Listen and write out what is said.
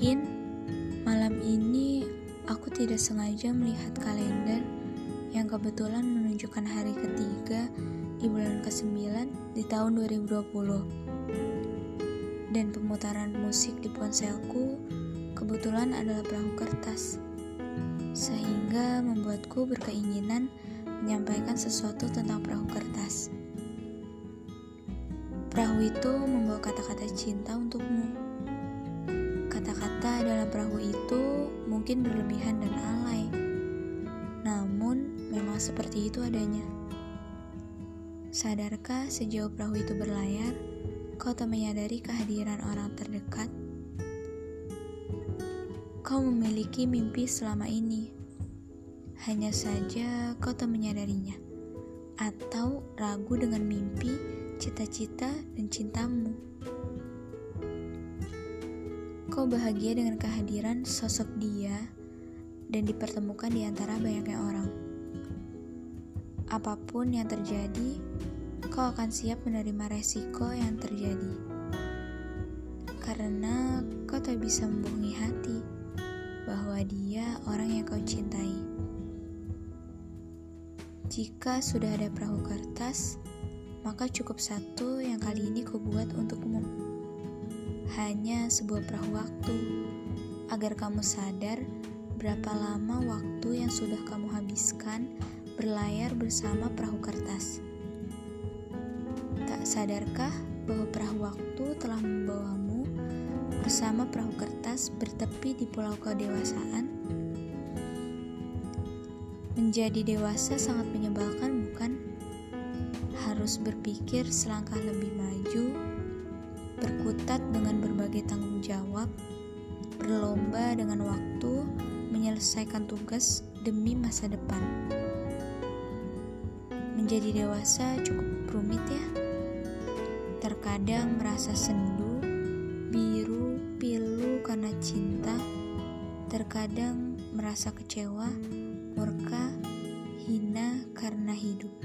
Mungkin malam ini aku tidak sengaja melihat kalender yang kebetulan menunjukkan hari ketiga di bulan ke-9 di tahun 2020. Dan pemutaran musik di ponselku kebetulan adalah perahu kertas. Sehingga membuatku berkeinginan menyampaikan sesuatu tentang perahu kertas. Perahu itu membawa kata-kata cinta untukmu dalam perahu itu mungkin berlebihan dan alay. Namun, memang seperti itu adanya. Sadarkah sejauh perahu itu berlayar, kau tak menyadari kehadiran orang terdekat? Kau memiliki mimpi selama ini. Hanya saja kau tak menyadarinya. Atau ragu dengan mimpi, cita-cita, dan cintamu. Kau bahagia dengan kehadiran sosok dia dan dipertemukan di antara banyaknya orang. Apa pun yang terjadi, kau akan siap menerima resiko yang terjadi. Karena kau tak bisa membohongi hati bahwa dia orang yang kau cintai. Jika sudah ada perahu kertas, maka cukup satu yang kali ini kau buat untukmu. Hanya sebuah perahu waktu, agar kamu sadar berapa lama waktu yang sudah kamu habiskan berlayar bersama perahu kertas. Tak sadarkah bahwa perahu waktu telah membawamu bersama perahu kertas bertepi di pulau kedewasaan? Menjadi dewasa sangat menyebalkan, bukan? Harus berpikir selangkah lebih maju, berkutat dengan berbagai tanggung jawab, berlomba dengan waktu, menyelesaikan tugas demi masa depan. Menjadi dewasa cukup rumit ya. Terkadang merasa sendu, biru, pilu karena cinta. Terkadang merasa kecewa, murka, hina karena hidup.